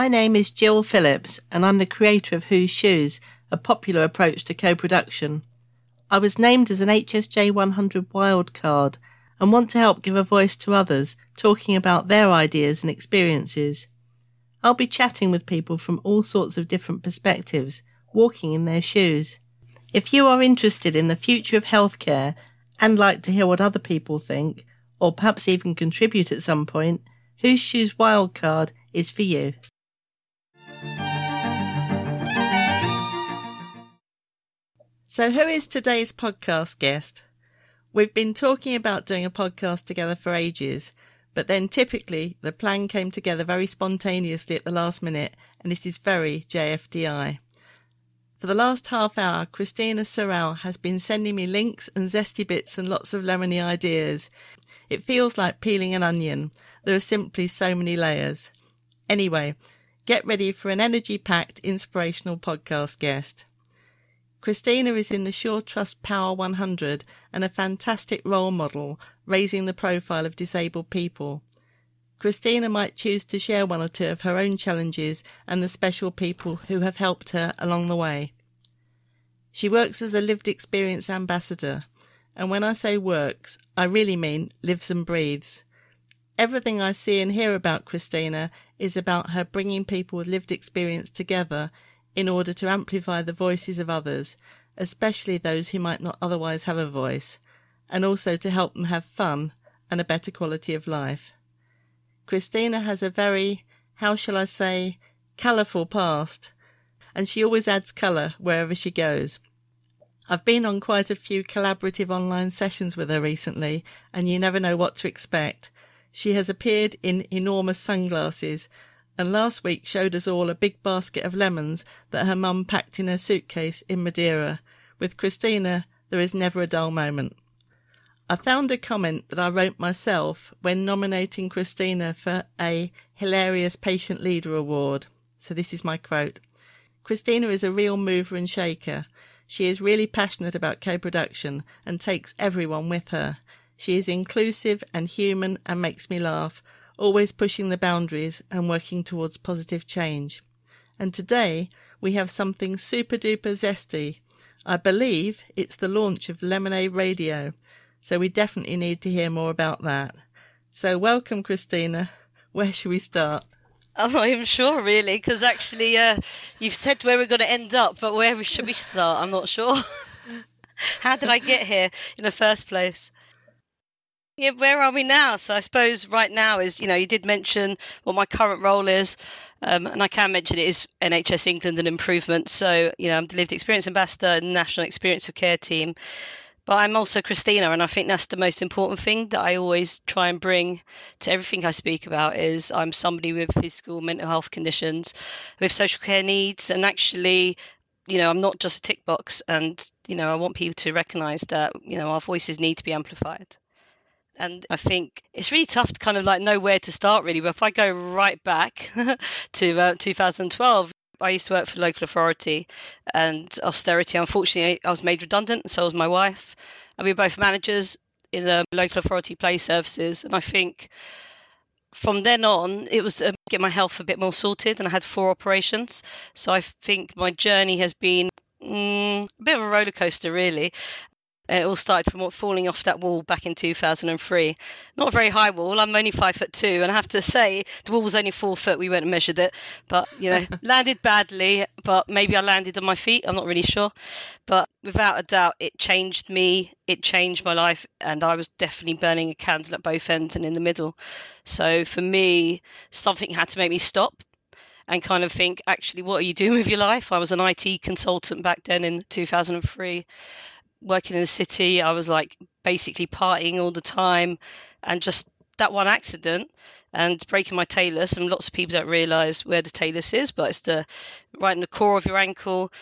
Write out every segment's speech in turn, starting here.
My name is Gill Phillips, and I'm the creator of Whose Shoes, a popular approach to co production. I was named as an HSJ 100 wildcard and want to help give a voice to others talking about their ideas and experiences. I'll be chatting with people from all sorts of different perspectives, walking in their shoes. If you are interested in the future of healthcare and like to hear what other people think, or perhaps even contribute at some point, Whose Shoes Wildcard is for you. So, who is today's podcast guest? We've been talking about doing a podcast together for ages, but then typically the plan came together very spontaneously at the last minute, and it is very JFDI. For the last half hour, Christina Sorrell has been sending me links and zesty bits and lots of lemony ideas. It feels like peeling an onion. There are simply so many layers. Anyway, get ready for an energy packed, inspirational podcast guest. Christina is in the Shaw Trust Power 100 and a fantastic role model, raising the profile of disabled people. Christina might choose to share one or two of her own challenges and the special people who have helped her along the way. She works as a lived experience ambassador, and when I say works, I really mean lives and breathes. Everything I see and hear about Christina is about her bringing people with lived experience together in order to amplify the voices of others, especially those who might not otherwise have a voice, and also to help them have fun and a better quality of life. Christina has a very, how shall I say, colourful past, and she always adds colour wherever she goes. I've been on quite a few collaborative online sessions with her recently, and you never know what to expect. She has appeared in enormous sunglasses and last week showed us all a big basket of lemons that her mum packed in her suitcase in Madeira. With Christina, there is never a dull moment. I found a comment that I wrote myself when nominating Christina for a Hilarious Patient Leader Award. So this is my quote. Christina is a real mover and shaker. She is really passionate about co-production and takes everyone with her. She is inclusive and human and makes me laugh always pushing the boundaries and working towards positive change. And today we have something super duper zesty. I believe it's the launch of Lemonade Radio, so we definitely need to hear more about that. So, welcome, Christina. Where should we start? I'm not even sure, really, because actually, uh, you've said where we're going to end up, but where should we start? I'm not sure. How did I get here in the first place? Yeah, where are we now? So I suppose right now is, you know, you did mention what my current role is. Um, and I can mention it is NHS England and improvement. So, you know, I'm the lived experience ambassador, National Experience of Care team. But I'm also Christina, and I think that's the most important thing that I always try and bring to everything I speak about is I'm somebody with physical mental health conditions, with social care needs, and actually you know, I'm not just a tick box, and you know, I want people to recognise that you know our voices need to be amplified. And I think it's really tough to kind of like know where to start, really. But if I go right back to uh, 2012, I used to work for local authority and austerity. Unfortunately, I was made redundant, and so was my wife. And we were both managers in the local authority play services. And I think from then on, it was to get my health a bit more sorted, and I had four operations. So I think my journey has been mm, a bit of a roller coaster, really. Uh, it all started from falling off that wall back in 2003. Not a very high wall. I'm only five foot two, and I have to say the wall was only four foot. We went and measured it, but you know, landed badly. But maybe I landed on my feet. I'm not really sure. But without a doubt, it changed me. It changed my life, and I was definitely burning a candle at both ends and in the middle. So for me, something had to make me stop and kind of think, actually, what are you doing with your life? I was an IT consultant back then in 2003 working in the city, I was like basically partying all the time, and just that one accident and breaking my talus. And lots of people don't realise where the talus is, but it's the right in the core of your ankle.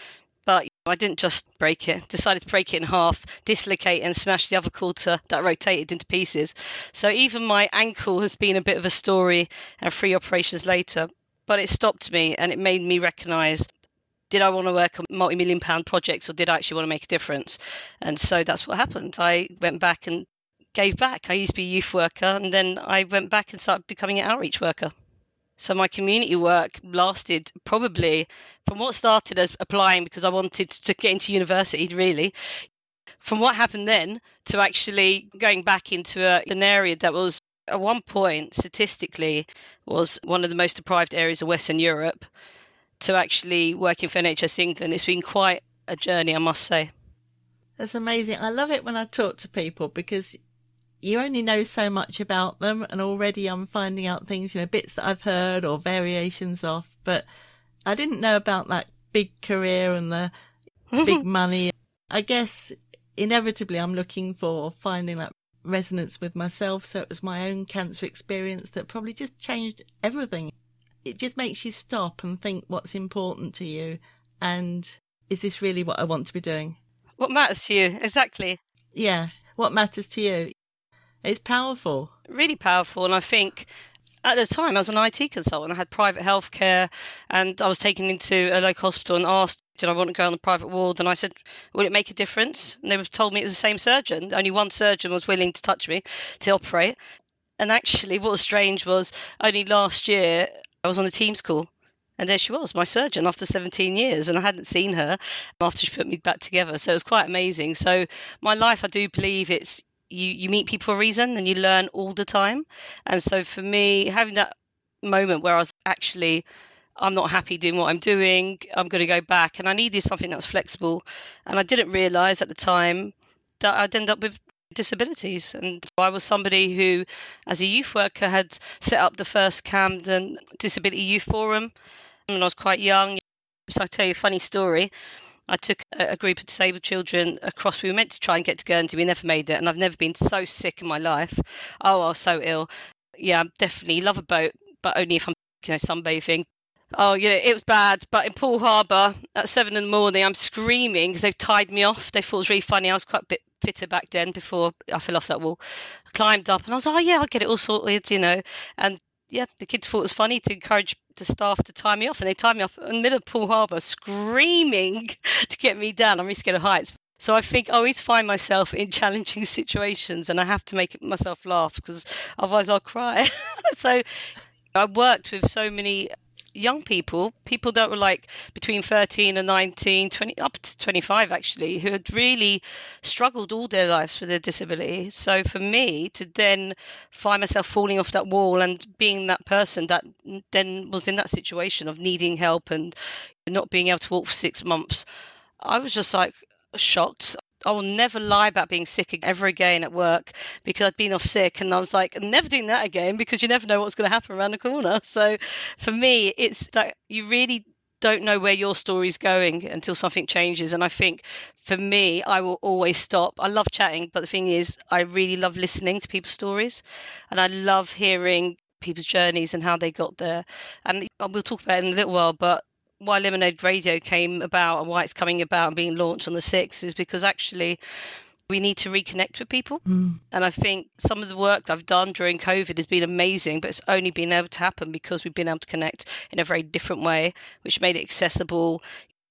But I didn't just break it; decided to break it in half, dislocate, and smash the other quarter that rotated into pieces. So even my ankle has been a bit of a story, and three operations later. But it stopped me, and it made me recognise did I want to work on multi-million pound projects or did I actually want to make a difference? And so that's what happened. I went back and gave back. I used to be a youth worker and then I went back and started becoming an outreach worker. So my community work lasted probably from what started as applying because I wanted to get into university, really. From what happened then to actually going back into a, an area that was at one point statistically was one of the most deprived areas of Western Europe to actually working for NHS England. It's been quite a journey, I must say. That's amazing. I love it when I talk to people because you only know so much about them, and already I'm finding out things, you know, bits that I've heard or variations of. But I didn't know about that big career and the big money. I guess inevitably I'm looking for finding that resonance with myself. So it was my own cancer experience that probably just changed everything. It just makes you stop and think what's important to you. And is this really what I want to be doing? What matters to you? Exactly. Yeah. What matters to you? It's powerful. Really powerful. And I think at the time I was an IT consultant. I had private healthcare and I was taken into a local hospital and asked, did I want to go on the private ward? And I said, would it make a difference? And they told me it was the same surgeon. Only one surgeon was willing to touch me to operate. And actually, what was strange was only last year I was on a Teams call and there she was, my surgeon after 17 years, and I hadn't seen her after she put me back together. So it was quite amazing. So my life, I do believe it's you you meet people for a reason and you learn all the time. And so for me, having that moment where I was actually I'm not happy doing what I'm doing. I'm going to go back. And I needed something that was flexible. And I didn't realize at the time that I'd end up with disabilities. And I was somebody who, as a youth worker, had set up the first Camden Disability Youth Forum when I was quite young. So I tell you a funny story. I took a group of disabled children across. We were meant to try and get to Guernsey. We never made it, and I've never been so sick in my life. Oh, I was so ill. Yeah, definitely love a boat, but only if I'm, you know, sunbathing. Oh, yeah, it was bad. But in Poole Harbour at seven in the morning, I'm screaming because they've tied me off. They thought it was really funny. I was quite a bit fitter back then before I fell off that wall. I climbed up and I was like, oh, yeah, I'll get it all sorted, you know. And yeah, the kids thought it was funny to encourage the staff to tie me off, and they tied me off in the middle of Poole Harbour, screaming to get me down. I'm really scared of heights. So I think I always find myself in challenging situations, and I have to make myself laugh because otherwise I'll cry. so I worked with so many young people, people that were like between 13 and 19, 20, up to 25 actually, who had really struggled all their lives with their disability. So for me to then find myself falling off that wall and being that person that then was in that situation of needing help and not being able to walk for six months, I was just like shocked. I will never lie about being sick ever again at work because I'd been off sick and I was like, never doing that again because you never know what's going to happen around the corner. So for me, it's that you really don't know where your story's going until something changes. And I think for me, I will always stop. I love chatting, but the thing is, I really love listening to people's stories and I love hearing people's journeys and how they got there. And we'll talk about it in a little while, but why Lemonade Radio came about and why it's coming about and being launched on the 6th is because actually we need to reconnect with people. Mm. And I think some of the work I've done during COVID has been amazing, but it's only been able to happen because we've been able to connect in a very different way, which made it accessible.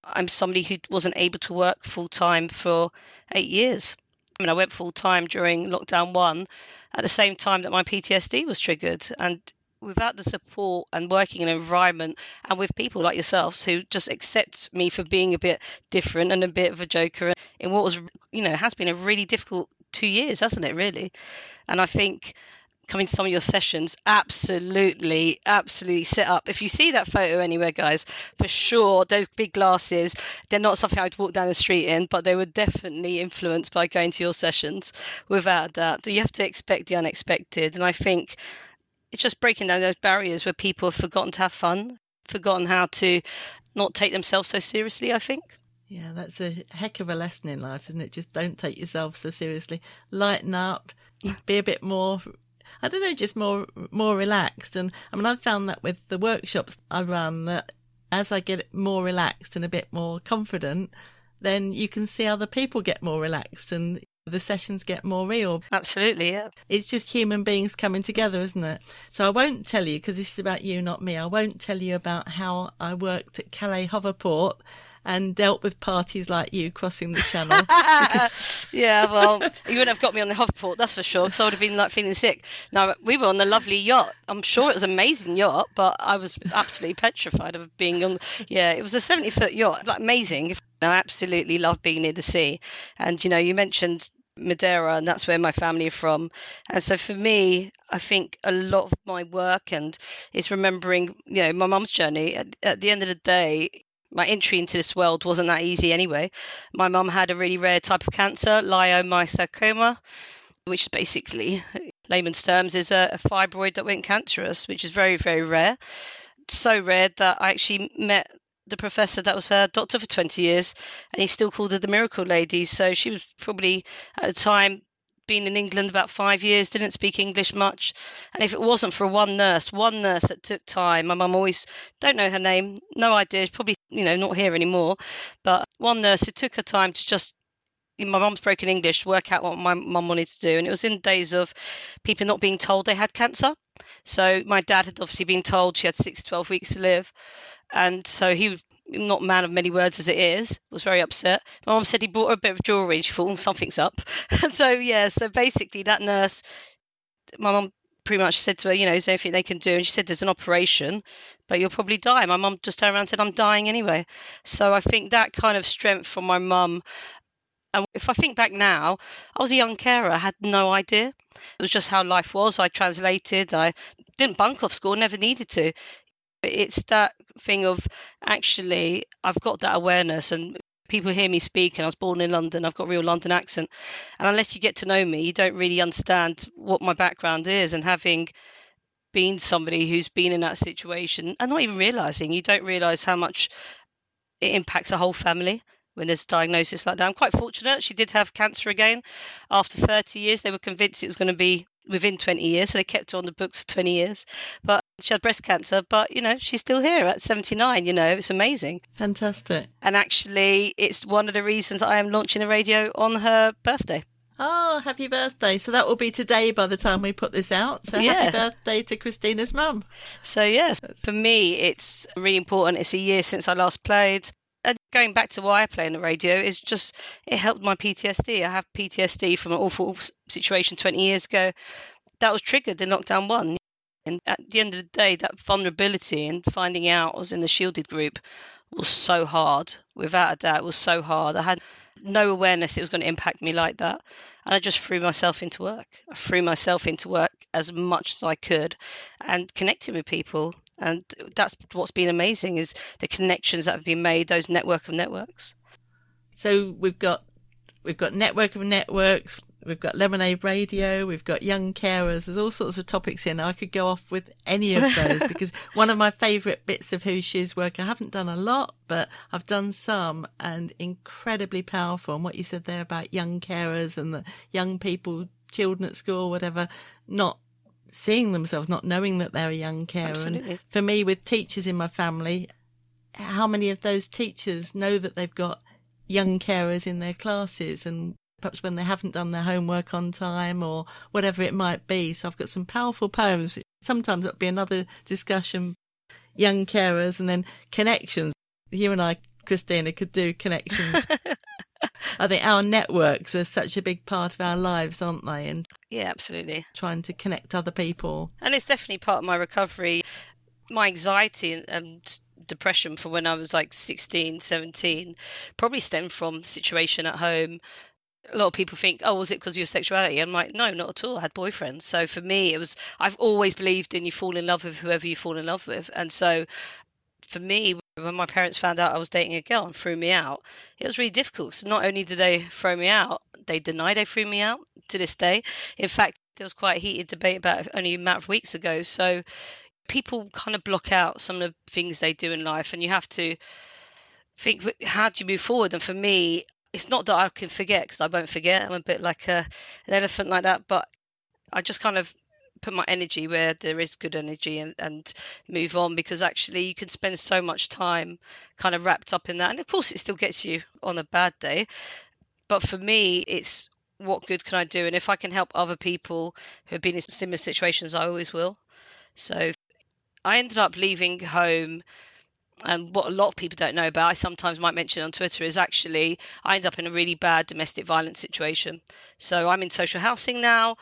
I'm somebody who wasn't able to work full time for eight years. I mean, I went full time during lockdown one at the same time that my PTSD was triggered. And without the support and working in an environment and with people like yourselves who just accept me for being a bit different and a bit of a joker in what was you know has been a really difficult two years hasn't it really? And i think coming to some of your sessions absolutely absolutely set up. If you see that photo anywhere guys for sure those big glasses they're not something i'd walk down the street in but they were definitely influenced by going to your sessions without doubt. You have to expect the unexpected and i think it's just breaking down those barriers where people have forgotten to have fun, forgotten how to not take themselves so seriously, I think. Yeah, that's a heck of a lesson in life, isn't it? Just don't take yourself so seriously. Lighten up, be a bit more I don't know, just more more relaxed. And I mean, I've found that with the workshops I run, that as I get more relaxed and a bit more confident, then you can see other people get more relaxed and the sessions get more real. Absolutely, yeah. It's just human beings coming together, isn't it? So I won't tell you, because this is about you, not me, I won't tell you about how I worked at Calais Hoverport and dealt with parties like you crossing the channel. yeah, well, you wouldn't have got me on the hoverport, that's for sure, because I would have been like feeling sick. No, we were on the lovely yacht. I'm sure it was an amazing yacht, but I was absolutely petrified of being on. Yeah, it was a 70 foot yacht, like amazing. I absolutely love being near the sea. And, you know, you mentioned Madeira, and that's where my family are from. And so for me, I think a lot of my work and is remembering, you know, my mum's journey. At, at the end of the day, my entry into this world wasn't that easy anyway. My mum had a really rare type of cancer, leiomyosarcoma, which basically, layman's terms, is a, a fibroid that went cancerous, which is very, very rare. So rare that I actually met the professor that was her doctor for 20 years, and he still called her the miracle lady. So she was probably at the time been in England about five years, didn't speak English much. And if it wasn't for one nurse, one nurse that took time, my mum always don't know her name, no idea, probably you know not here anymore, but one nurse who took her time to just my mum's broken English, work out what my mum wanted to do. And it was in days of people not being told they had cancer. So my dad had obviously been told she had six, 12 weeks to live. And so he was not man of many words as it is, was very upset. My mum said he bought her a bit of jewellery. She thought, oh, something's up. And so, yeah, so basically that nurse, my mum pretty much said to her, you know, is there anything they can do? And she said, there's an operation, but you'll probably die. My mum just turned around and said, I'm dying anyway. So I think that kind of strength from my mum. And if I think back now, I was a young carer. I had no idea. It was just how life was. I translated. I didn't bunk off school, never needed to it's that thing of actually I've got that awareness and people hear me speak and I was born in London, I've got a real London accent. And unless you get to know me, you don't really understand what my background is and having been somebody who's been in that situation and not even realizing you don't realize how much it impacts a whole family when there's a diagnosis like that. I'm quite fortunate. She did have cancer again after 30 years. They were convinced it was going to be within 20 years, so they kept her on the books for 20 years. But she had breast cancer, but you know, she's still here at 79. You know, it's amazing. Fantastic. And actually, it's one of the reasons I am launching a radio on her birthday. Oh, happy birthday. So that will be today by the time we put this out. So yeah. happy birthday to Christina's mum. So, yes, for me, it's really important. It's a year since I last played. And going back to why I play on the radio is just it helped my PTSD. I have PTSD from an awful situation 20 years ago. That was triggered in lockdown one. And at the end of the day, that vulnerability and finding out I was in the shielded group was so hard. Without a doubt, was so hard. I had no awareness it was going to impact me like that. And I just threw myself into work. I threw myself into work as much as I could and connecting with people. And that's what's been amazing is the connections that have been made, those network of networks. So we've got we've got network of networks, We've got Lemonade Radio, we've got Young Carers, there's all sorts of topics here. Now, I could go off with any of those because one of my favourite bits of Whose Shoes work, I haven't done a lot, but I've done some and incredibly powerful. And what you said there about young carers and the young people, children at school, whatever, not seeing themselves, not knowing that they're a young carer. Absolutely. And for me, with teachers in my family, how many of those teachers know that they've got young carers in their classes and perhaps when they haven't done their homework on time or whatever it might be. So I've got some powerful poems. Sometimes it'll be another discussion, young carers and then connections. You and I, Christina, could do connections. I think our networks are such a big part of our lives, aren't they? And yeah, absolutely. Trying to connect other people. And it's definitely part of my recovery. My anxiety and um, depression from when I was like 16, 17 probably stemmed from the situation at home a lot of people think, oh, was it because of your sexuality? I'm like, no, not at all. I had boyfriends. So for me, it was, I've always believed in you fall in love with whoever you fall in love with. And so for me, when my parents found out I was dating a girl and threw me out, it was really difficult. So not only did they throw me out, they deny they threw me out to this day. In fact, there was quite a heated debate about it only a matter of weeks ago. So people kind of block out some of the things they do in life, and you have to think how do you move forward and for me it's not that I can forget because I won't forget. I'm a bit like a, an elephant like that, but I just kind of put my energy where there is good energy and, and move on because actually you can spend so much time kind of wrapped up in that. And of course, it still gets you on a bad day. But for me, it's what good can I do? And if I can help other people who have been in similar situations, I always will. So I ended up leaving home and what a lot of people don't know about, I sometimes might mention on Twitter, is actually I end up in a really bad domestic violence situation. So I'm in social housing now.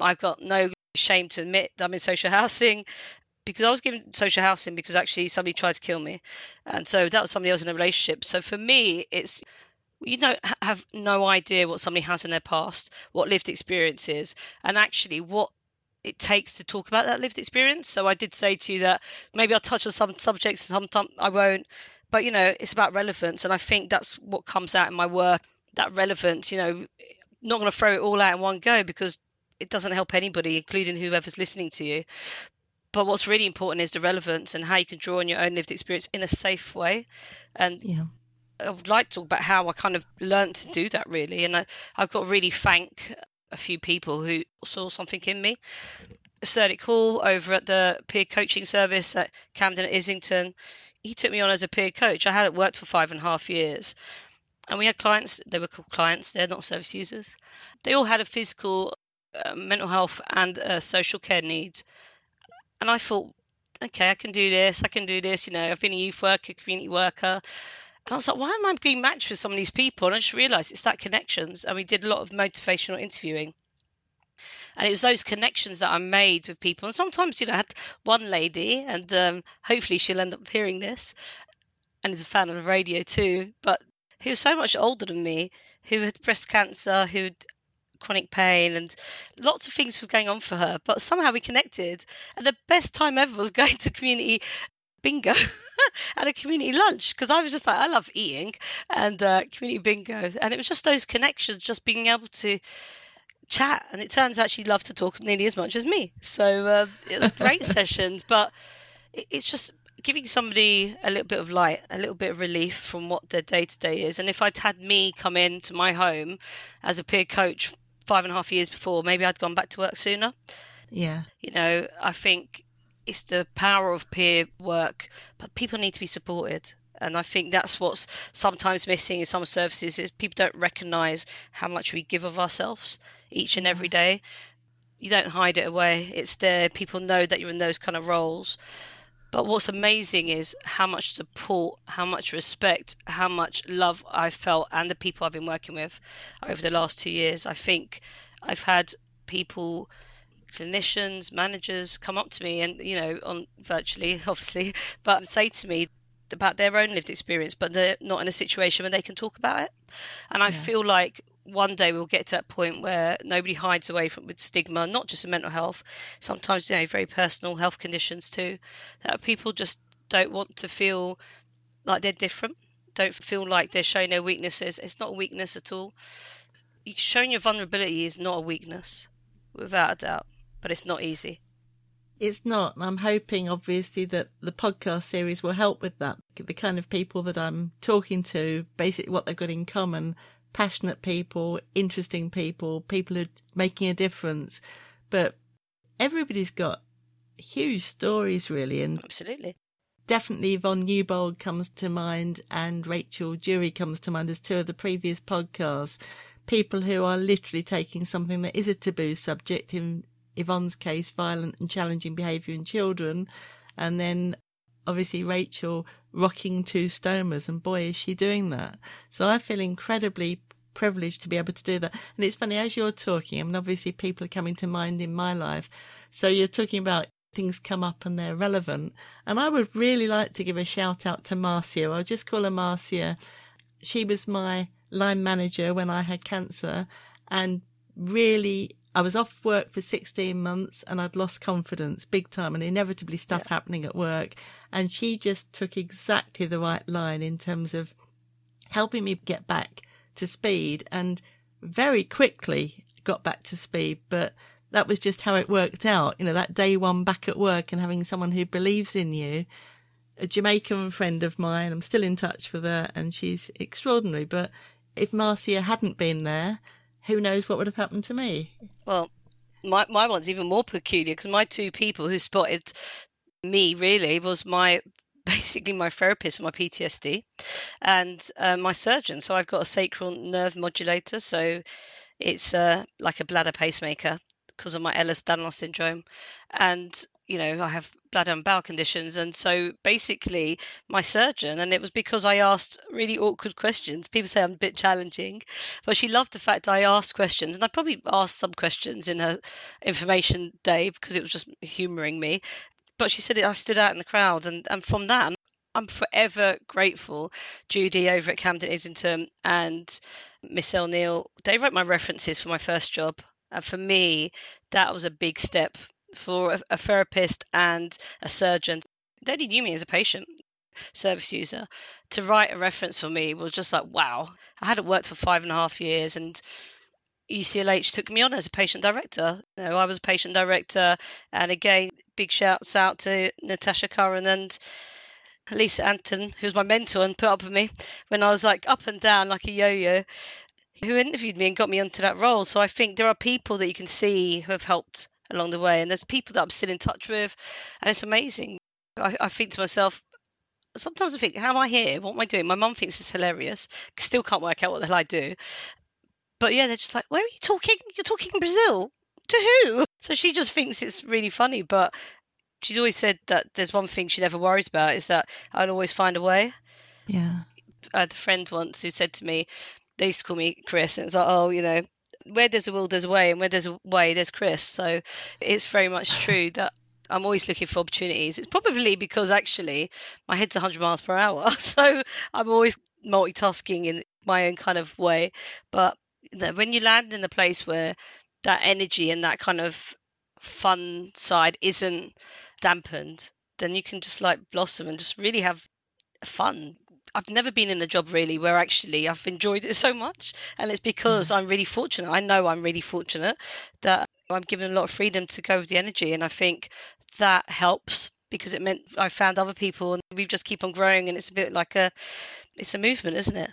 I've got no shame to admit that I'm in social housing because I was given social housing because actually somebody tried to kill me. And so that was somebody else in a relationship. So for me, it's you don't have no idea what somebody has in their past, what lived experience is, and actually what it takes to talk about that lived experience. So I did say to you that maybe I'll touch on some subjects and sometimes I won't. But you know, it's about relevance, and I think that's what comes out in my work. That relevance, you know, not going to throw it all out in one go because it doesn't help anybody, including whoever's listening to you. But what's really important is the relevance and how you can draw on your own lived experience in a safe way. And yeah. I would like to talk about how I kind of learned to do that really. And I, I've got to really thank a few people who saw something in me. Sterling Hall over at the peer coaching service at Camden at Islington, he took me on as a peer coach. I hadn't worked for five and a half years. And we had clients, they were called clients, they're not service users. They all had a physical, uh, mental health, and uh, social care needs. And I thought, okay, I can do this, I can do this. You know, I've been a youth worker, community worker. And I was like, why am I being matched with some of these people? And I just realised it's that connections. And we did a lot of motivational interviewing. And it was those connections that I made with people. And sometimes, you know, I had one lady, and um, hopefully she'll end up hearing this, and is a fan of the radio too, but who was so much older than me, who had breast cancer, who had chronic pain and lots of things was going on for her but somehow we connected and the best time ever was going to community bingo at a community lunch because I was just like, I love eating and uh, community bingo. And it was just those connections, just being able to chat. And it turns out she loved to talk nearly as much as me. So uh, it was great sessions, but it, it's just giving somebody a little bit of light, a little bit of relief from what their day to day is. And if I'd had me come in to my home as a peer coach five and a half years before, maybe I'd gone back to work sooner. Yeah. You know, I think it's the power of peer work, but people need to be supported. And I think that's what's sometimes missing in some services is people don't recognise how much we give of ourselves each and every day. You don't hide it away. It's there. People know that you're in those kind of roles. But what's amazing is how much support, how much respect, how much love I've felt and the people I've been working with over the last two years. I think I've had people clinicians, managers come up to me and, you know, on virtually, obviously, but say to me about their own lived experience, but they're not in a situation where they can talk about it. And I yeah. feel like one day we'll get to that point where nobody hides away from with stigma, not just in mental health, sometimes you know very personal health conditions too. That people just don't want to feel like they're different, don't feel like they're showing their weaknesses. It's not a weakness at all. Showing your vulnerability is not a weakness, without a doubt but it's not easy. It's not. And I'm hoping, obviously, that the podcast series will help with that. The kind of people that I'm talking to, basically what they've got in common passionate people, interesting people, people who are making a difference. But everybody's got huge stories, really. And Absolutely. Definitely Yvonne Newbold comes to mind and Rachel Durie comes to mind as two of the previous podcasts. People who are literally taking something that is a taboo subject in Yvonne's case, violent and challenging behaviour in children, and then obviously Rachel rocking two stomas, and boy, is she doing that. So I feel incredibly privileged to be able to do that. And it's funny, as you're talking, I mean, obviously people are coming to mind in my life. So you're talking about things come up and they're relevant. And I would really like to give a shout out to Marcia. I'll just call her Marcia. She was my line manager when I had cancer and really I was off work for 16 months and I'd lost confidence big time and inevitably stuff yeah. happening at work. And she just took exactly the right line in terms of helping me get back to speed and very quickly got back to speed. But that was just how it worked out. You know, that day one back at work and having someone who believes in you. A Jamaican friend of mine, I'm still in touch with her and she's extraordinary. But if Marcia hadn't been there, who knows what would have happened to me? Well, my my one's even more peculiar because my two people who spotted me really was my basically my therapist for my PTSD and uh, my surgeon. So I've got a sacral nerve modulator, so it's uh, like a bladder pacemaker because of my Ehlers-Danlos syndrome, and you know I have bladder and bowel conditions. And so basically, my surgeon, and it was because I asked really awkward questions. People say I'm a bit challenging, but she loved the fact I asked questions. And I probably asked some questions in her information day because it was just humouring me. But she said I stood out in the crowd. And, and from that, I'm forever grateful. Judy over at Camden Islington and Miss O'Neill, they wrote my references for my first job. And for me, that was a big step for a, a therapist and a surgeon. They only knew me as a patient service user to write a reference for me was just like wow i hadn't worked for five and a half years and UCLH took me on as a patient director. You know, I was a patient director, and again, big shouts out to Natasha Curran and Lisa Anton, who was my mentor and put up with me when I was like up and down like a yo-yo, who interviewed me and got me onto that role. So I think there are people that you can see who have helped along the way, and there's people that I'm still in touch with, and it's amazing. I, I think to myself, sometimes I think, how am I here? What am I doing? My mum thinks it's hilarious. Still can't work out what the hell I do. But yeah, they're just like, where are you talking? You're talking Brazil. To who? So she just thinks it's really funny, but she's always said that there's one thing she never worries about is that I'll always find a way. Yeah. I had a friend once who said to me, they used to call me Chris, and it's like, oh, you know, where there's a will, there's a way, and where there's a way, there's Chris. So it's very much true that I'm always looking for opportunities. It's probably because actually my head's 100 miles per hour, so I'm always multitasking in my own kind of way. But when you land in a place where that energy and that kind of fun side isn't dampened, then you can just like blossom and just really have fun. I've never been in a job really where actually I've enjoyed it so much. And it's because mm. I'm really fortunate. I know I'm really fortunate that I'm given a lot of freedom to go with the energy. And I think that helps because it meant I found other people and we just keep on growing. And it's a bit like a, it's a movement, isn't it?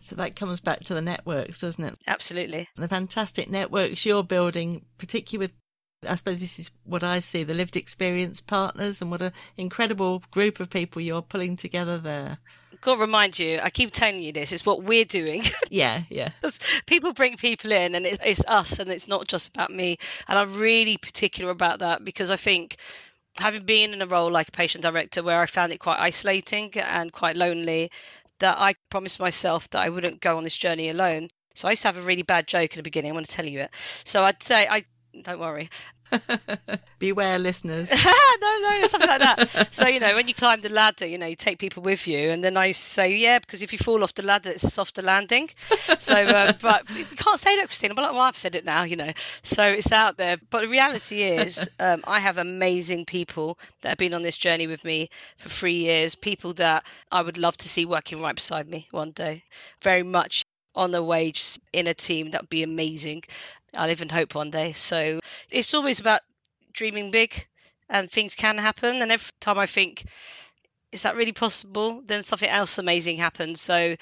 So that comes back to the networks, doesn't it? Absolutely. The fantastic networks you're building, particularly with I suppose this is what I see the lived experience partners and what an incredible group of people you're pulling together there. Got to remind you, I keep telling you this, it's what we're doing. Yeah, yeah. people bring people in and it's, it's us and it's not just about me. And I'm really particular about that because I think having been in a role like a patient director where I found it quite isolating and quite lonely, that I promised myself that I wouldn't go on this journey alone. So I used to have a really bad joke in the beginning. I want to tell you it. So I'd say I don't worry. Beware, listeners. no, no, something like that. so you know, when you climb the ladder, you know, you take people with you, and then I say, yeah, because if you fall off the ladder, it's a softer landing. So, uh, but you can't say that, Christina. But like, well, I've said it now, you know. So it's out there. But the reality is, um, I have amazing people that have been on this journey with me for three years. People that I would love to see working right beside me one day. Very much on the wage in a team that would be amazing I live in hope one day. So it's always about dreaming big and things can happen. And every time I think, is that really possible? Then something else amazing happens. So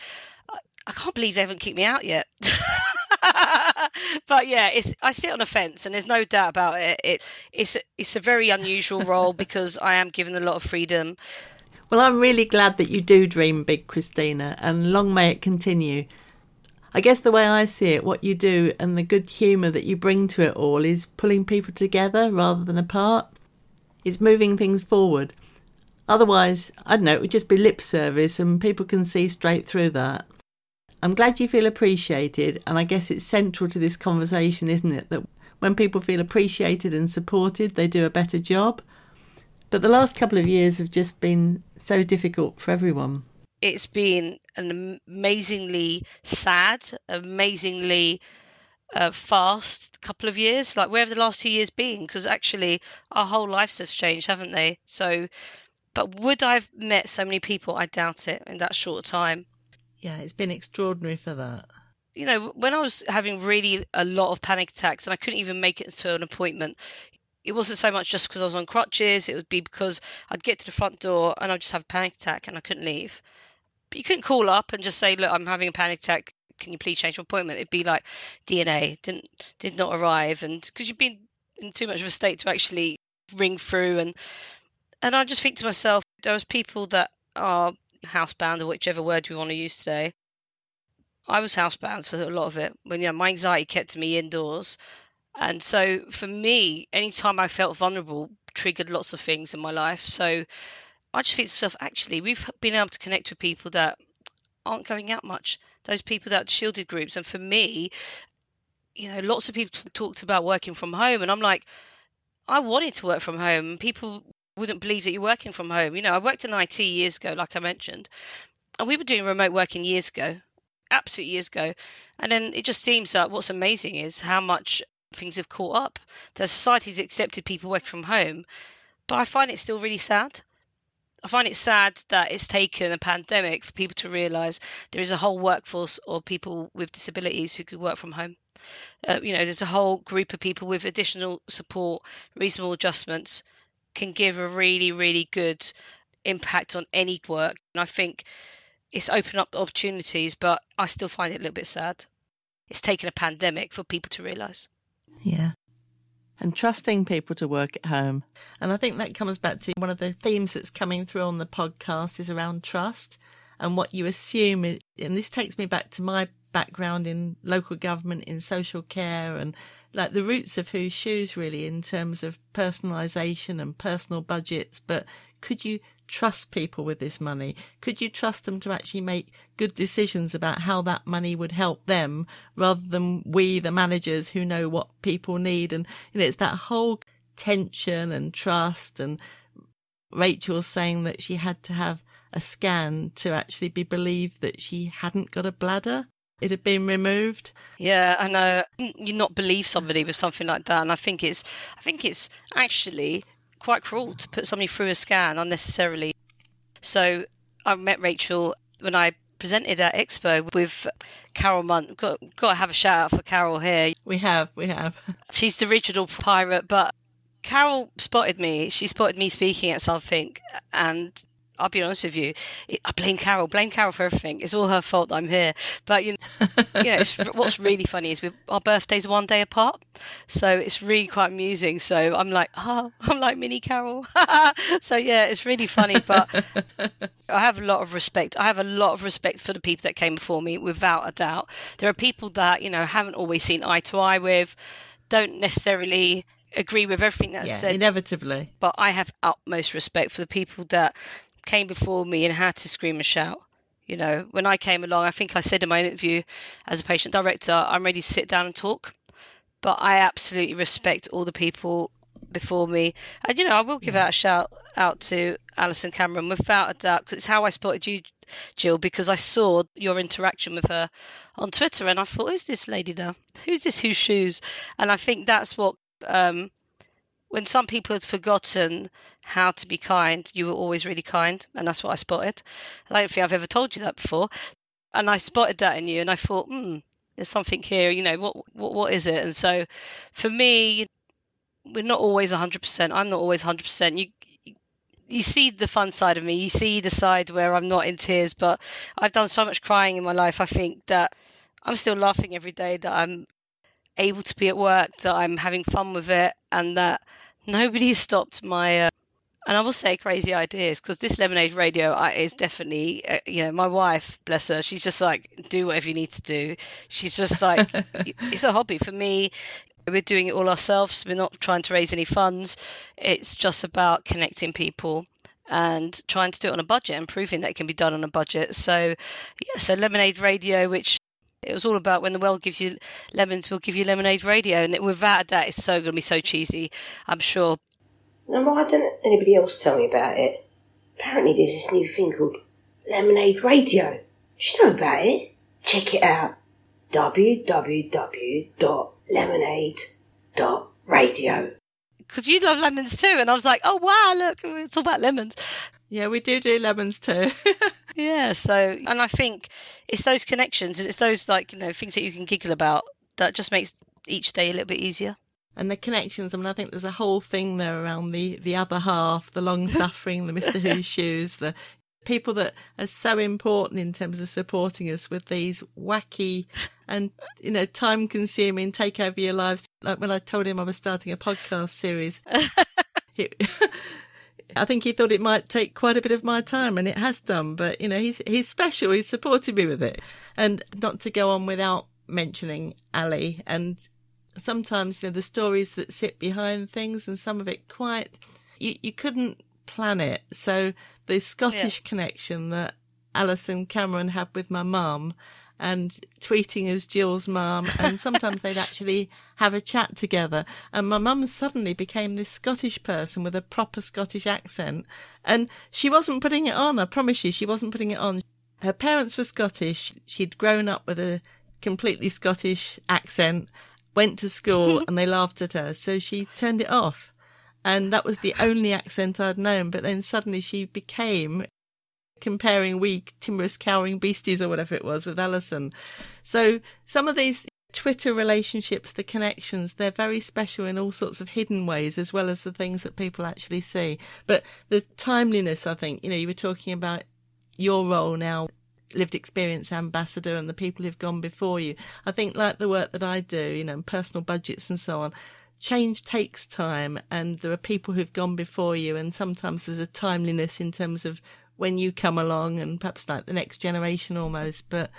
I can't believe they haven't kicked me out yet. but yeah, it's I sit on a fence, and there's no doubt about it. it it's it's a very unusual role because I am given a lot of freedom. Well, I'm really glad that you do dream big, Christina, and long may it continue. I guess the way I see it, what you do and the good humour that you bring to it all is pulling people together rather than apart. It's moving things forward. Otherwise, I don't know, it would just be lip service and people can see straight through that. I'm glad you feel appreciated, and I guess it's central to this conversation, isn't it? That when people feel appreciated and supported, they do a better job. But the last couple of years have just been so difficult for everyone it's been an amazingly sad, amazingly uh, fast couple of years. Like, where have the last two years been? Because actually, our whole lives have changed, haven't they? So, but would I've met so many people? I doubt it in that short time. Yeah, it's been extraordinary for that. You know, when I was having really a lot of panic attacks and I couldn't even make it to an appointment, it wasn't so much just because I was on crutches. It would be because I'd get to the front door and I'd just have a panic attack and I couldn't leave. But you couldn't call up and just say, "Look, I'm having a panic attack. Can you please change my appointment?" It'd be like DNA didn't did not arrive, and because you've been in too much of a state to actually ring through, and and I just think to myself, those people that are housebound or whichever word we want to use today. I was housebound for a lot of it when you know, my anxiety kept me indoors And so for me, anytime I felt vulnerable, triggered lots of things in my life. So I just think to myself, actually, we've been able to connect with people that aren't going out much. Those people that shielded groups. And for me, you know, lots of people talked about working from home, and I'm like, I wanted to work from home. People wouldn't believe that you're working from home. You know, I worked in IT years ago, like I mentioned, and we were doing remote working years ago, absolute years ago. And then it just seems that what's amazing is how much things have caught up. The society's accepted people work from home, but I find it still really sad. I find it sad that it's taken a pandemic for people to realise there is a whole workforce of people with disabilities who could work from home. Uh, you know, there's a whole group of people with additional support, reasonable adjustments, can give a really, really good impact on any work. And I think it's opened up opportunities, but I still find it a little bit sad. It's taken a pandemic for people to realise. Yeah and trusting people to work at home. And I think that comes back to one of the themes that's coming through on the podcast is around trust and what you assume. and this takes me back to my background in local government, in social care, and like the roots of whose shoes really in terms of personalisation and personal budgets. But could you trust people with this money? Could you trust them to actually make good decisions about how that money would help them rather than we, the managers who know what people need? And you know, it's that whole tension and trust and Rachel saying that she had to have a scan to actually be believed that she hadn't got a bladder. It had been removed. Yeah, I know. Uh, you not believe somebody with something like that, and I think it's, I think it's actually quite cruel to put somebody through a scan unnecessarily. So I met Rachel when I presented at Expo with Carol Munt. Got, got to have a shout out for Carol here. We have, we have. She's the original pirate, but Carol spotted me. She spotted me speaking at something, and I'll be honest with you. I blame Carol. Blame Carol for everything. It's all her fault I'm here. But you know, you know what's really funny is we, our birthdays are one day apart, so it's really quite amusing. So I'm like, oh, I'm like mini Carol. so yeah, it's really funny. But I have a lot of respect. I have a lot of respect for the people that came before me, without a doubt. There are people that you know haven't always seen eye to eye with, don't necessarily agree with everything that's yeah, said. Inevitably. But I have utmost respect for the people that came before me and had to scream and shout. You know, when I came along, I think I said in my interview as a patient director, I'm ready to sit down and talk. But I absolutely respect all the people before me. And, you know, I will give yeah. out a shout out to Alison Cameron without a doubt, because it's how I spotted you, Gill, because I saw your interaction with her on Twitter and I thought, who's this lady now? Who's this Whose Shoes? And I think that's what um, when some people had forgotten how to be kind, you were always really kind, and that's what I spotted. I don't think I've ever told you that before, and I spotted that in you, and I thought, hmm, there's something here. You know, what what what is it? And so, for me, we're not always 100%. I'm not always 100%. You you see the fun side of me. You see the side where I'm not in tears, but I've done so much crying in my life. I think that I'm still laughing every day. That I'm able to be at work. That I'm having fun with it, and that nobody stopped my uh, and I will say crazy ideas because this lemonade radio is definitely, uh, you know, my wife, bless her, she's just like, do whatever you need to do. She's just like, it's a hobby for me. We're doing it all ourselves. We're not trying to raise any funds. It's just about connecting people and trying to do it on a budget and proving that it can be done on a budget. So, yeah, so Lemonade Radio, which it was all about when the world gives you lemons, we'll give you lemonade radio. And without that, it's so going to be so cheesy, I'm sure. Now, why didn't anybody else tell me about it? Apparently, there's this new thing called lemonade radio. You should know about it. Check it out. www.lemonade.radio. Because you love lemons too, and I was like, oh wow, look, it's all about lemons. Yeah, we do do lemons too. yeah, so and I think it's those connections and it's those like you know things that you can giggle about that just makes each day a little bit easier. And the connections. I mean, I think there's a whole thing there around the the other half, the long suffering, the Mister Whose shoes, the people that are so important in terms of supporting us with these wacky and you know time consuming take over your lives. Like when I told him I was starting a podcast series. I think he thought it might take quite a bit of my time, and it has done. But you know, he's he's special. He's supported me with it, and not to go on without mentioning Ali. And sometimes you know the stories that sit behind things, and some of it quite you you couldn't plan it. So the Scottish yeah. connection that Alison Cameron had with my mum and tweeting as Gill's mum, and sometimes they'd actually have a chat together. And my mum suddenly became this Scottish person with a proper Scottish accent, and she wasn't putting it on. I promise you, she wasn't putting it on. Her parents were Scottish. She'd grown up with a completely Scottish accent, went to school, and they laughed at her, so she turned it off. And that was the only accent I'd known. But then suddenly she became comparing wee timorous cowering beasties or whatever it was with Alison. So some of these Twitter relationships, the connections, they're very special in all sorts of hidden ways as well as the things that people actually see. But the timeliness, I think, you know, you were talking about your role now lived experience ambassador and the people who've gone before you. I think like the work that I do, you know, personal budgets and so on, change takes time and there are people who've gone before you and sometimes there's a timeliness in terms of when you come along and perhaps like the next generation almost, but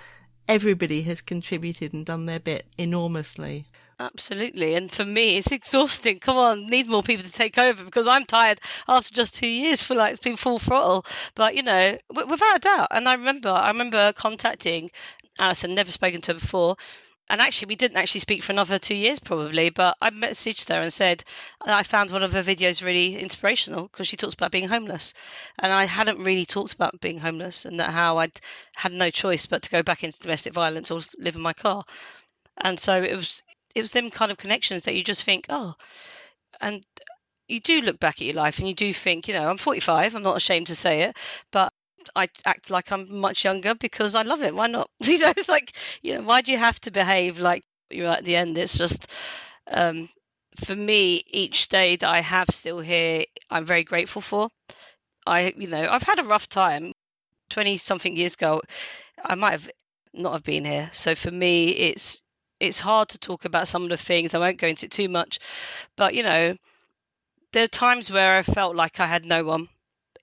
everybody has contributed and done their bit enormously. Absolutely. And for me, it's exhausting. Come on, need more people to take over because I'm tired after just two years for like being full throttle. But, you know, without a doubt. And I remember, I remember contacting Alison, never spoken to her before and actually we didn't actually speak for another two years probably but i messaged her and said i found one of her videos really inspirational because she talks about being homeless. And i hadn't really talked about being homeless and that how i'd had no choice but to go back into domestic violence or live in my car. And so it was it was them kind of connections that you just think oh and you do look back at your life and you do think, you know, I'm 45, I'm not ashamed to say it, but I act like I'm much younger because I love it. Why not? You know, it's like, you know, why do you have to behave like you're at the end? It's just, um, for me, each day that I have still here, I'm very grateful for. I, you know, I've had a rough time. 20 something years ago, I might have not have been here. So for me, it's, it's hard to talk about some of the things. I won't go into too much, but you know, there are times where I felt like I had no one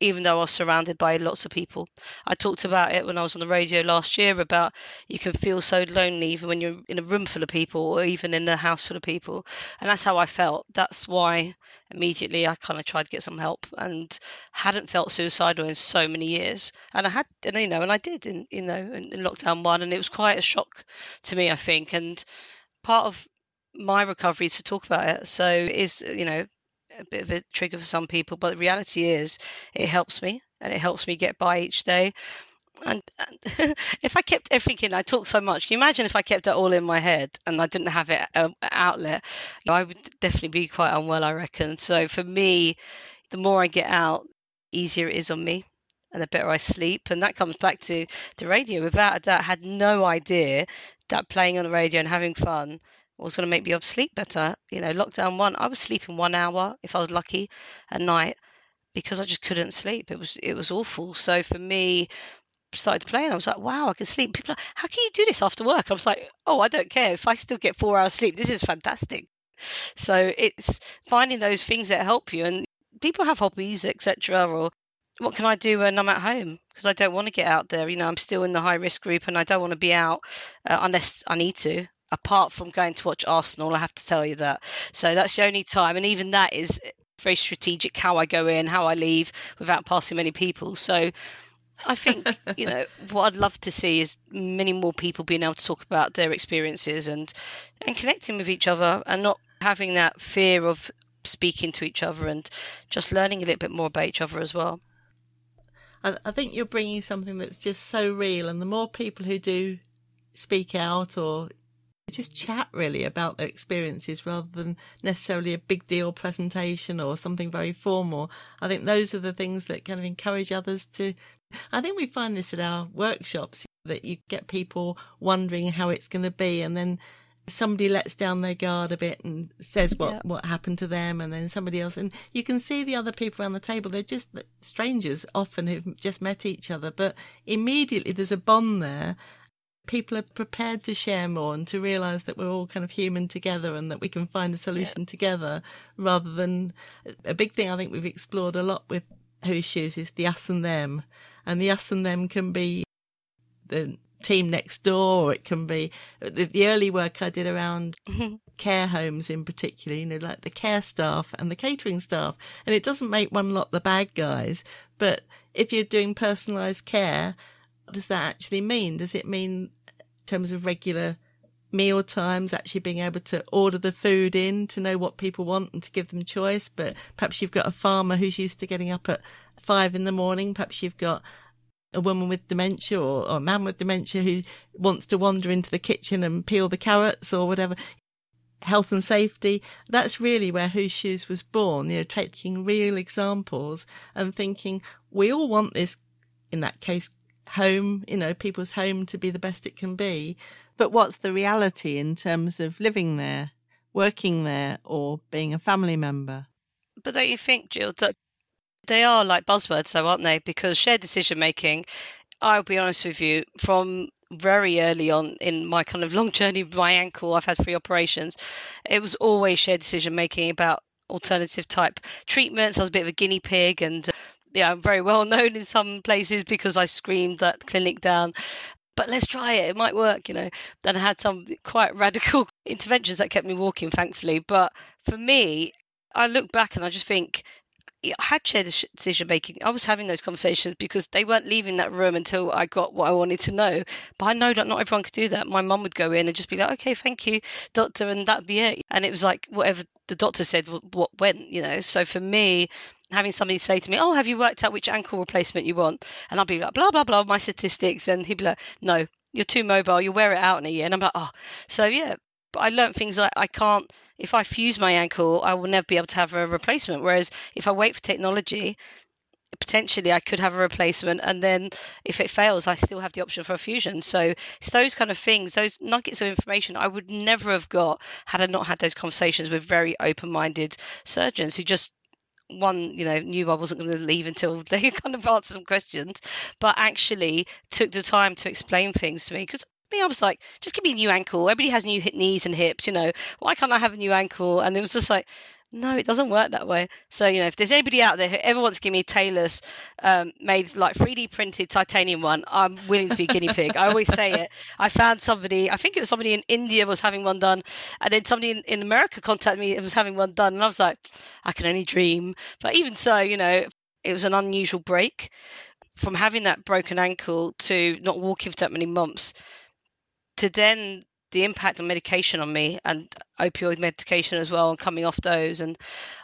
even though I was surrounded by lots of people. I talked about it when I was on the radio last year about you can feel so lonely even when you're in a room full of people or even in a house full of people. And that's how I felt. That's why immediately I kind of tried to get some help and hadn't felt suicidal in so many years. And I had, and, you know, and I did in, you know, in, in lockdown one. And it was quite a shock to me, I think. And part of my recovery is to talk about it. So is, you know, a bit of a trigger for some people, but the reality is it helps me and it helps me get by each day. And, and if I kept everything in, I talk so much. Can you imagine if I kept it all in my head and I didn't have it uh, outlet? You know, I would definitely be quite unwell, I reckon. So for me, the more I get out, easier it is on me and the better I sleep. And that comes back to the radio. Without a doubt, I had no idea that playing on the radio and having fun was going to make me able to sleep better. You know, lockdown one, I was sleeping one hour if I was lucky at night because I just couldn't sleep. It was it was awful. So for me, started playing. I was like, wow, I can sleep. People, are, how can you do this after work? I was like, oh, I don't care if I still get four hours sleep. This is fantastic. So it's finding those things that help you. And people have hobbies, etc. Or what can I do when I'm at home? Because I don't want to get out there. You know, I'm still in the high risk group, and I don't want to be out uh, unless I need to apart from going to watch Arsenal, I have to tell you that. So that's the only time, and even that is very strategic how I go in, how I leave without passing many people. So I think, you know, what I'd love to see is many more people being able to talk about their experiences and and connecting with each other and not having that fear of speaking to each other and just learning a little bit more about each other as well. I, think you're bringing something that's just so real, and the more people who do speak out or just chat really about their experiences rather than necessarily a big deal presentation or something very formal. I think those are the things that kind of encourage others to. I think we find this at our workshops that you get people wondering how it's going to be and then somebody lets down their guard a bit and says what yeah. what happened to them and then somebody else and you can see the other people around the table they're just strangers often who've just met each other but immediately there's a bond there people are prepared to share more and to realize that we're all kind of human together and that we can find a solution yeah. together rather than a big thing I think we've explored a lot with Whose Shoes is the us and them. And the us and them can be the team next door, or it can be the, the early work I did around care homes in particular, you know, like the care staff and the catering staff. And it doesn't make one lot the bad guys, but if you're doing personalised care, what does that actually mean? Does it mean terms of regular meal times, actually being able to order the food in to know what people want and to give them choice? But perhaps you've got a farmer who's used to getting up at five in the morning. Perhaps you've got a woman with dementia or, or, a man with dementia who wants to wander into the kitchen and peel the carrots or whatever. Health and safety. That's really where Whose Shoes was born, you know, taking real examples and thinking we all want this, in that case, home, you know, people's home to be the best it can be. But what's the reality in terms of living there, working there, or being a family member? But don't you think, Gill, that they are like buzzwords, though, aren't they? Because shared decision making, I'll be honest with you, from very early on in my kind of long journey with my ankle, I've had three operations. It was always shared decision making about alternative type treatments. I was a bit of a guinea pig and yeah, I'm very well known in some places because I screamed that clinic down. But let's try it; it might work, you know. Then I had some quite radical interventions that kept me walking, thankfully. But for me, I look back and I just think I had shared decision making. I was having those conversations because they weren't leaving that room until I got what I wanted to know. But I know that not everyone could do that. My mum would go in and just be like, "Okay, thank you, doctor," and that'd be it. And it was like whatever the doctor said, what went, you know. So for me, having somebody say to me, "Oh, have you worked out which ankle replacement you want?" and I'll be like, "Blah blah blah," my statistics, and he'd be like, "No, you're too mobile. You'll wear it out in a year." And I'm like, "Oh," so yeah. But I learned things like I can't. If I fuse my ankle, I will never be able to have a replacement. Whereas if I wait for technology, potentially I could have a replacement, and then if it fails, I still have the option for a fusion. So it's those kind of things, those nuggets of information I would never have got had I not had those conversations with very open-minded surgeons who just one, you know, knew I wasn't going to leave until they kind of answered some questions, but actually took the time to explain things to me because me, I was like, just give me a new ankle. Everybody has new hip, knees and hips, you know. Why can't I have a new ankle? And it was just like, no, it doesn't work that way. So, you know, if there's anybody out there who ever wants to give me a Taylor's um, made like 3D printed titanium one, I'm willing to be a guinea pig. I always say it. I found somebody, I think it was somebody in India was having one done, and then somebody in, in America contacted me and was having one done. And I was like, I can only dream. But even so, you know, it was an unusual break from having that broken ankle to not walking for that many months to then the impact on medication on me and opioid medication as well and coming off those. And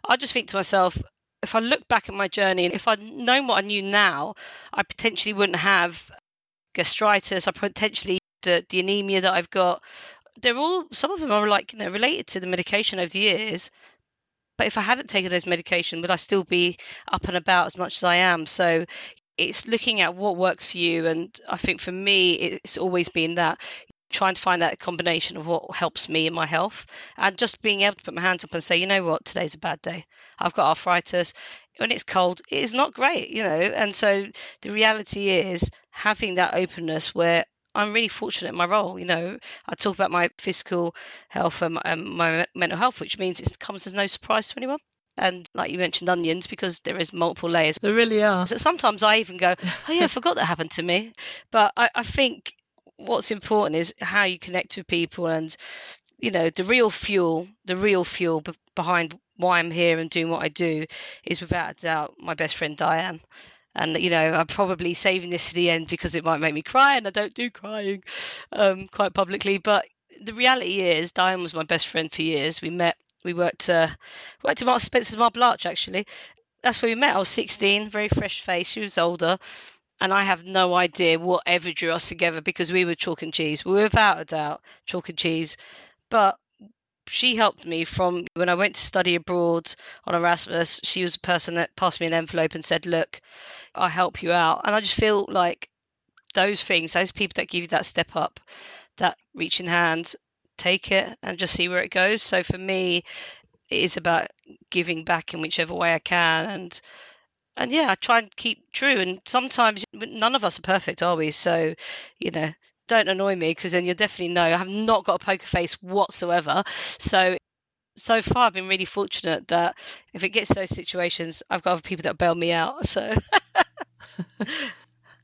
i just think to myself if i look back at my journey and if i'd known what i knew now i potentially wouldn't have gastritis. I potentially the, the anemia that i've got. They're all some of them are like you know related to the medication over the years. But if i hadn't taken those medication would i still be up and about as much as i am? So it's looking at what works for you. And i think for me it's always been that trying to find that combination of what helps me in my health and just being able to put my hands up and say, you know what, today's a bad day. I've got arthritis. When it's cold, it is not great, you know. And so the reality is having that openness where I'm really fortunate in my role. You know, I talk about my physical health and my mental health, which means it comes as no surprise to anyone and like you mentioned onions because there is multiple layers there really are so sometimes i even go oh yeah i forgot that happened to me but I, I, think what's important is how you connect with people and you know the real fuel the real fuel behind why i'm here and doing what i do is without a doubt my best friend diane and you know i'm probably saving this to the end because it might make me cry and i don't do crying um, quite publicly but the reality is diane was my best friend for years we met we worked uh, worked at Marks Spencer's Marble Arch actually. That's where we met. I was 16, very fresh face. She was older, and I have no idea what ever drew us together because we were chalk and cheese. We were without a doubt chalk and cheese. But she helped me from when I went to study abroad on Erasmus. She was a person that passed me an envelope and said, Look, I'll help you out. And I just feel like those things, those people that give you that step up, that reaching hand, take it and just see where it goes. So for me, it is about giving back in whichever way I can and and yeah, I try and keep true. And sometimes none of us are perfect, are we? So, you know, don't annoy me because then you'll definitely know I have not got a poker face whatsoever. So, so far, I've been really fortunate that if it gets to those situations, I've got other people that bail me out. So.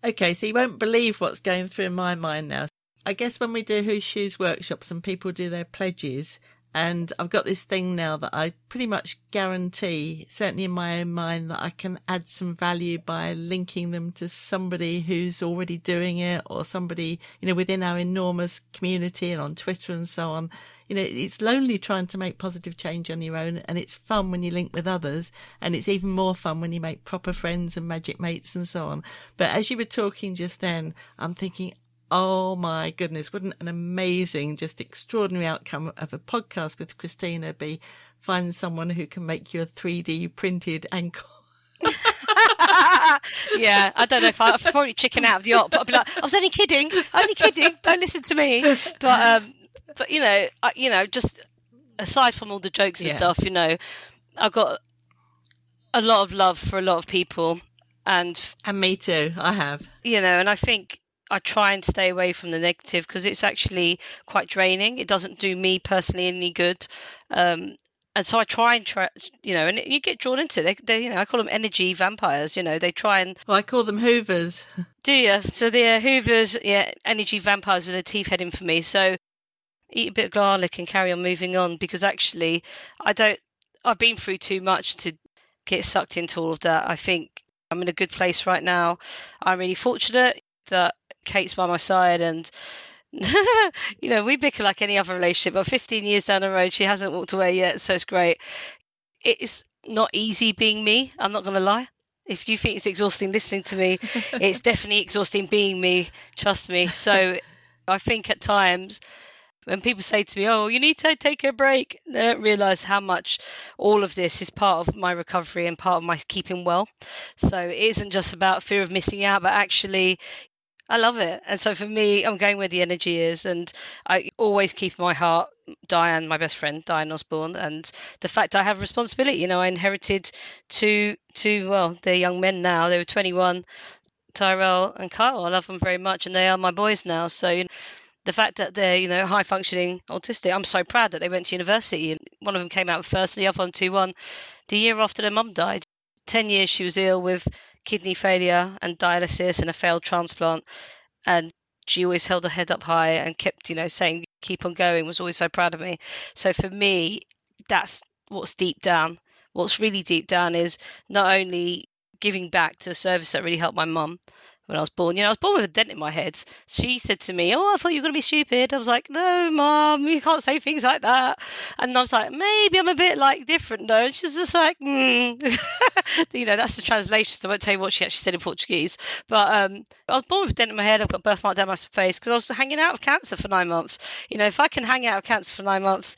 Okay, so you won't believe what's going through my mind now. I guess when we do Whose Shoes workshops and people do their pledges, and I've got this thing now that I pretty much guarantee, certainly in my own mind, that I can add some value by linking them to somebody who's already doing it or somebody, you know, within our enormous community and on Twitter and so on. You know, it's lonely trying to make positive change on your own and it's fun when you link with others and it's even more fun when you make proper friends and magic mates and so on. But as you were talking just then, I'm thinking, Oh my goodness, wouldn't an amazing, just extraordinary outcome of a podcast with Christina be find someone who can make you a 3D printed ankle? yeah, I don't know if I, I'd probably chicken out of the yacht, but I'd be like, I was only kidding, only kidding, don't listen to me. But, um, but you know, I, you know, just aside from all the jokes and Yeah. stuff, you know, I've got a lot of love for a lot of people, and And me too, I have. you know, and I think I try and stay away from the negative because it's actually quite draining. It doesn't do me personally any good. Um, and so I try and try, you know, and you get drawn into it. They, they, you know, I call them energy vampires. You know, they try and Well, I call them Hoovers. do you? So the uh, Hoovers, yeah, energy vampires with their teeth heading for me. So eat a bit of garlic and carry on moving on because actually, I don't. I've been through too much to get sucked into all of that. I think I'm in a good place right now. I'm really fortunate that Kate's by my side and. you know, we bicker like any other relationship, but 15 years down the road, she hasn't walked away yet, so it's great. It's not easy being me, I'm not going to lie. If you think it's exhausting listening to me, it's definitely exhausting being me, trust me. So I think at times when people say to me, Oh, you need to take a break, they don't realize how much all of this is part of my recovery and part of my keeping well. So it isn't just about fear of missing out, but actually, I love it. And so for me, I'm going where the energy is. And I always keep my heart Diane, my best friend, Diane Osborne, and the fact I have responsibility. You know, I inherited two, two, well, they're young men now. They were 21, Tyrell and Kyle. I love them very much, and they are my boys now. So, you know, the fact that they're, you know, high functioning autistic, I'm so proud that they went to university. And one of them came out first, the other one 2 1, the year after their mum died. 10 years she was ill with kidney failure and dialysis and a failed transplant. And she always held her head up high and kept, you know, saying, keep on going, was always so proud of me. So for me, that's what's deep down. What's really deep down is not only giving back to a service that really helped my mum when I was born. You know, I was born with a dent in my head. She said to me, Oh, I thought you were going to be stupid. I was like, No, mum, you can't say things like that. And I was like, Maybe I'm a bit like different though. And she's just like, mm. You know, that's the translation. So I won't tell you what she actually said in Portuguese. But um, I was born with a dent in my head. I've got a birthmark down my face because I was hanging out of cancer for nine months. You know, if I can hang out of cancer for nine months,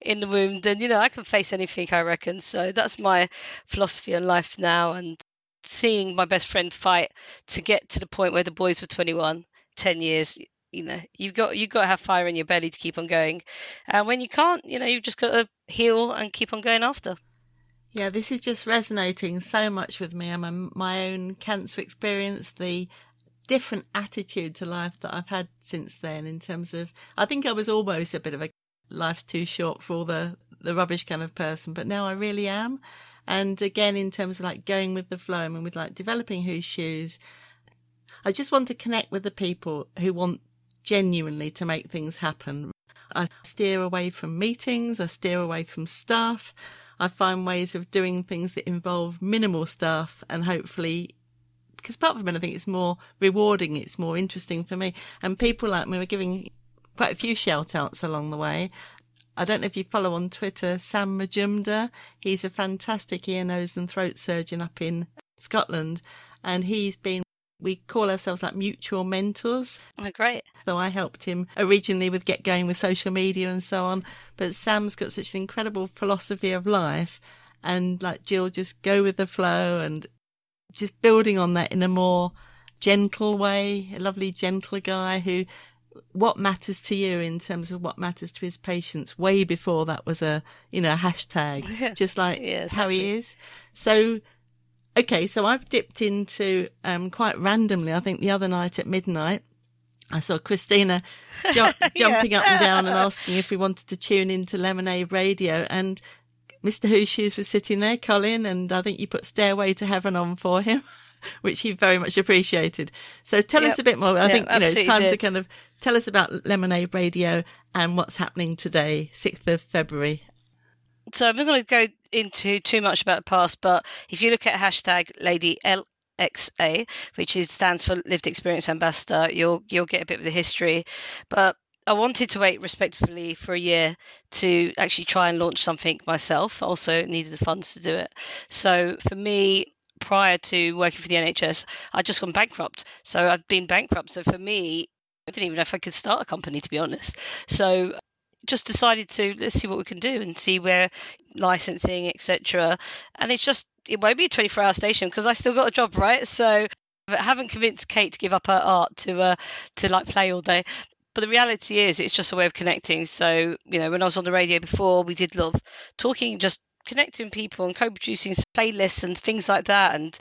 in the womb, then you know I can face anything. I reckon. So that's my philosophy on life now, and seeing my best friend fight to get to the point where the boys were 21, 10 years. You know, you've got you've got to have fire in your belly to keep on going, and when you can't, you know, you've just got to heal and keep on going after. Yeah, this is just resonating so much with me. I'm a, my own cancer experience, the different attitude to life that I've had since then. In terms of, I think I was almost a bit of a life's too short for all the the rubbish kind of person, but now I really am. And again, in terms of like going with the flow, I mean, with like developing Whose Shoes, I just want to connect with the people who want genuinely to make things happen. I steer away from meetings, I steer away from stuff. I find ways of doing things that involve minimal stuff and hopefully because apart from anything, it's more rewarding, it's more interesting for me. And people like me were giving quite a few shout outs along the way. I don't know if you follow on Twitter Sam Majumdar. He's a fantastic ear, nose, and throat surgeon up in Scotland. And he's been, we call ourselves like mutual mentors. Oh, great. So I helped him originally with get going with social media and so on. But Sam's got such an incredible philosophy of life. And like Jill, just go with the flow and just building on that in a more gentle way, a lovely, gentle guy who what matters to you in terms of what matters to his patients way before that was a you know a hashtag. Just like Yeah, how he is. So okay so i've dipped into um quite randomly i think the other night at midnight I saw Christina ju- jumping up and down and asking if we wanted to tune into Lemonade Radio, and Mr. Whose Shoes was sitting there, Colin, and I think you put Stairway to Heaven on for him. which he very much appreciated. So tell Yep. us a bit more. I Yeah, think you know it's time to kind of tell us about Lemonade Radio and what's happening today, sixth of February. So I'm not going to go into too much about the past, but if you look at hashtag Lady LXA, which is stands for Lived Experience Ambassador, you'll you'll get a bit of the history. But I wanted to wait respectfully for a year to actually try and launch something myself. Also needed the funds to do it. So for me, prior to working for the NHS, I'd just gone bankrupt. So I'd been bankrupt. So for me, I didn't even know if I could start a company, to be honest. So just decided to let's see what we can do and see where licensing, etc. And it's just it won't be a 24 hour station because I still got a job, right? So I haven't convinced Kate to give up her art to uh, to like play all day. But the reality is, it's just a way of connecting. So you know, when I was on the radio before, we did of talking, just connecting people and co-producing playlists and things like that. And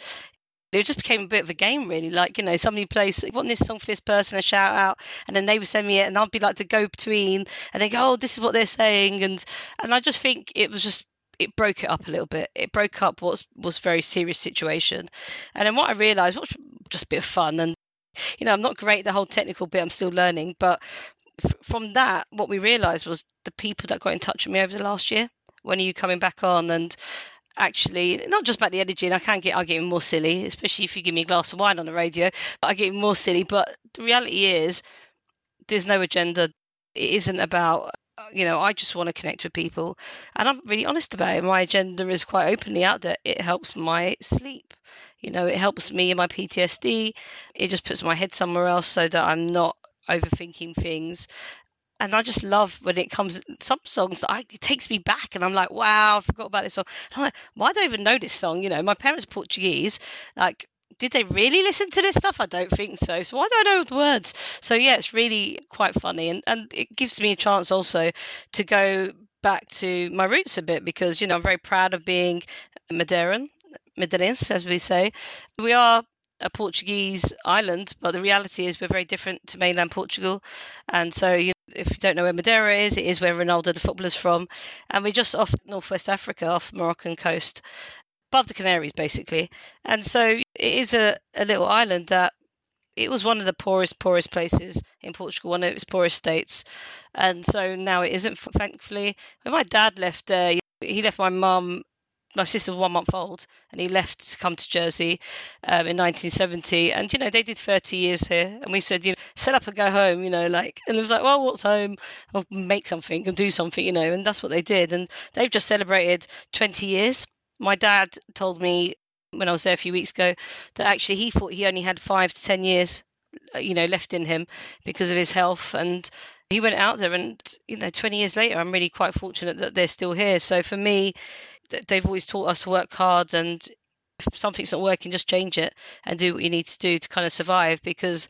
it just became a bit of a game, really. Like, you know, somebody plays, "I want this song for this person, a shout out, and then they would send me it, and I'd be like the go between, and they go, oh, this is what they're saying. And and I just think it was just, it broke it up a little bit. It broke up what was very serious situation. And then what I realised was just a bit of fun. And, you know, I'm not great at the whole technical bit, I'm still learning. But f- from that, what we realised was the people that got in touch with me over the last year. When are you coming back on? And actually not just about the energy and I can get I get more silly, especially if you give me a glass of wine on the radio. But I get more silly. But the reality is there's no agenda. It isn't about you know, I just want to connect with people. And I'm really honest about it. My agenda is quite openly out there. It helps my sleep. You know, it helps me in my PTSD. It just puts my head somewhere else so that I'm not overthinking things and I just love when it comes some songs I, it takes me back and I'm like wow I forgot about this song. And I'm like why do I even know this song? You know my parents are Portuguese like did they really listen to this stuff? I don't think so. So why do I know the words? So yeah it's really quite funny and and it gives me a chance also to go back to my roots a bit because you know I'm very proud of being Madeiran Madeirense as we say. We are a Portuguese island, but the reality is we're very different to mainland Portugal. And so, you if you don't know where Madeira is, it is where Ronaldo, the footballer's from. And we're just off northwest Africa, off Moroccan coast, above the Canaries, basically. And so it is a, a little island that it was one of the poorest, poorest places in Portugal, one of its poorest states. And so now it isn't, thankfully. When my dad left there, he left my mum my sister was one month old and he left to come to Jersey um, in 1970 and you know they did 30 years here and we said you know set up and go home you know like and it was like well what's home? I'll make something and do something you know and that's what they did. And they've just celebrated 20 years. My dad told me when I was there a few weeks ago that actually he thought he only had five to 10 years Uh, you know left in him because of his health. And he went out there and you know 20 years later i'm really quite fortunate that they're still here. So for me they've always taught us to work hard and if something's not working just change it and do what you need to do to kind of survive because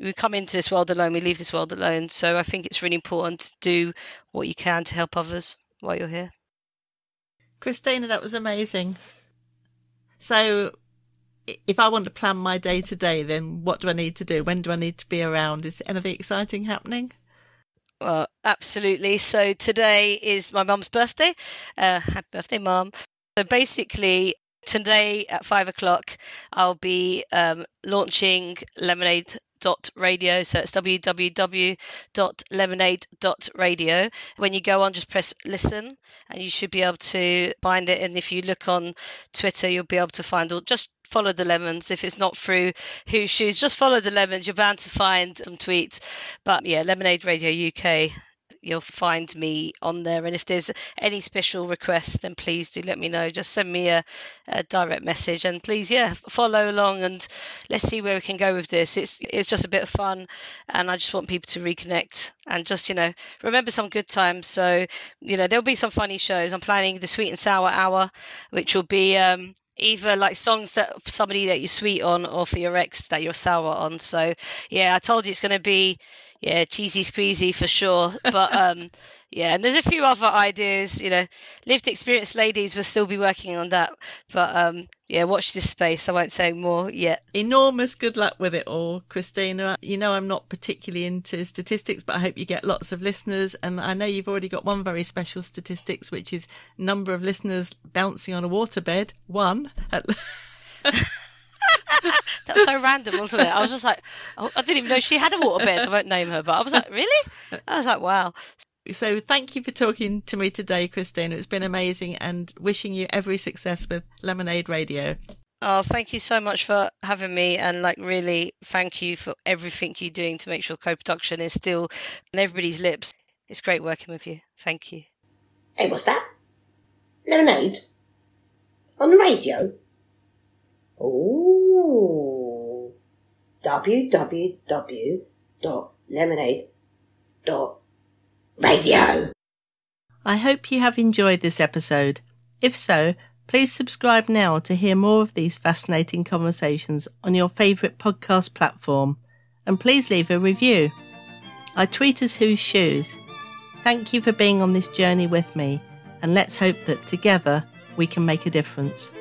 we come into this world alone we leave this world alone. So i think it's really important to do what you can to help others while you're here. Christina, that was amazing. So, if I want to plan my day to day, then what do I need to do? When do I need to be around? Is anything exciting happening? Well, absolutely. So today is my mum's birthday. Uh, happy birthday, mum. So basically, today at five o'clock, I'll be um, launching Lemonade dot radio. So it's www.lemonade.radio when you go on just press listen and you should be able to find it. And if you look on twitter you'll be able to find all just follow the lemons. If it's not through Whose Shoes just follow the lemons. You're bound to find some tweets. But yeah lemonade radio uk you'll find me on there. And if there's any special requests, then please do let me know. Just send me a, a, direct message, and please, yeah, follow along and let's see where we can go with this. It's it's just a bit of fun, and I just want people to reconnect and just you know remember some good times. So you know there'll be some funny shows. I'm planning the sweet and sour hour, which will be. Um, either like songs that for somebody that you're sweet on or for your ex that you're sour on. So yeah, I told you it's going to be yeah cheesy squeezy for sure. But um yeah, and there's a few other ideas. You know, lived experience ladies will still be working on that. But um yeah, watch this space. I won't say more yet. Enormous good luck with it all, Christina. You know, I'm not particularly into statistics, but I hope you get lots of listeners. And I know you've already got one very special statistics, which is number of listeners bouncing on a waterbed. One. That's so random, wasn't it? I was just like, oh, I didn't even know she had a waterbed. I won't name her, but I was like, really? I was like, wow. So thank you for talking to me today, Christine. It's been amazing and wishing you every success with Lemonade Radio. Oh, thank you so much for having me, and like really, thank you for everything you're doing to make sure co-production is still on everybody's lips. It's great working with you. Thank you. Hey, what's that? Lemonade? On the radio? Www.lemonade.radio. I hope you have enjoyed this episode. If so, please subscribe now to hear more of these fascinating conversations on your favourite podcast platform. And please leave a review. I tweet as Whose Shoes. Thank you for being on this journey with me, and let's hope that together we can make a difference.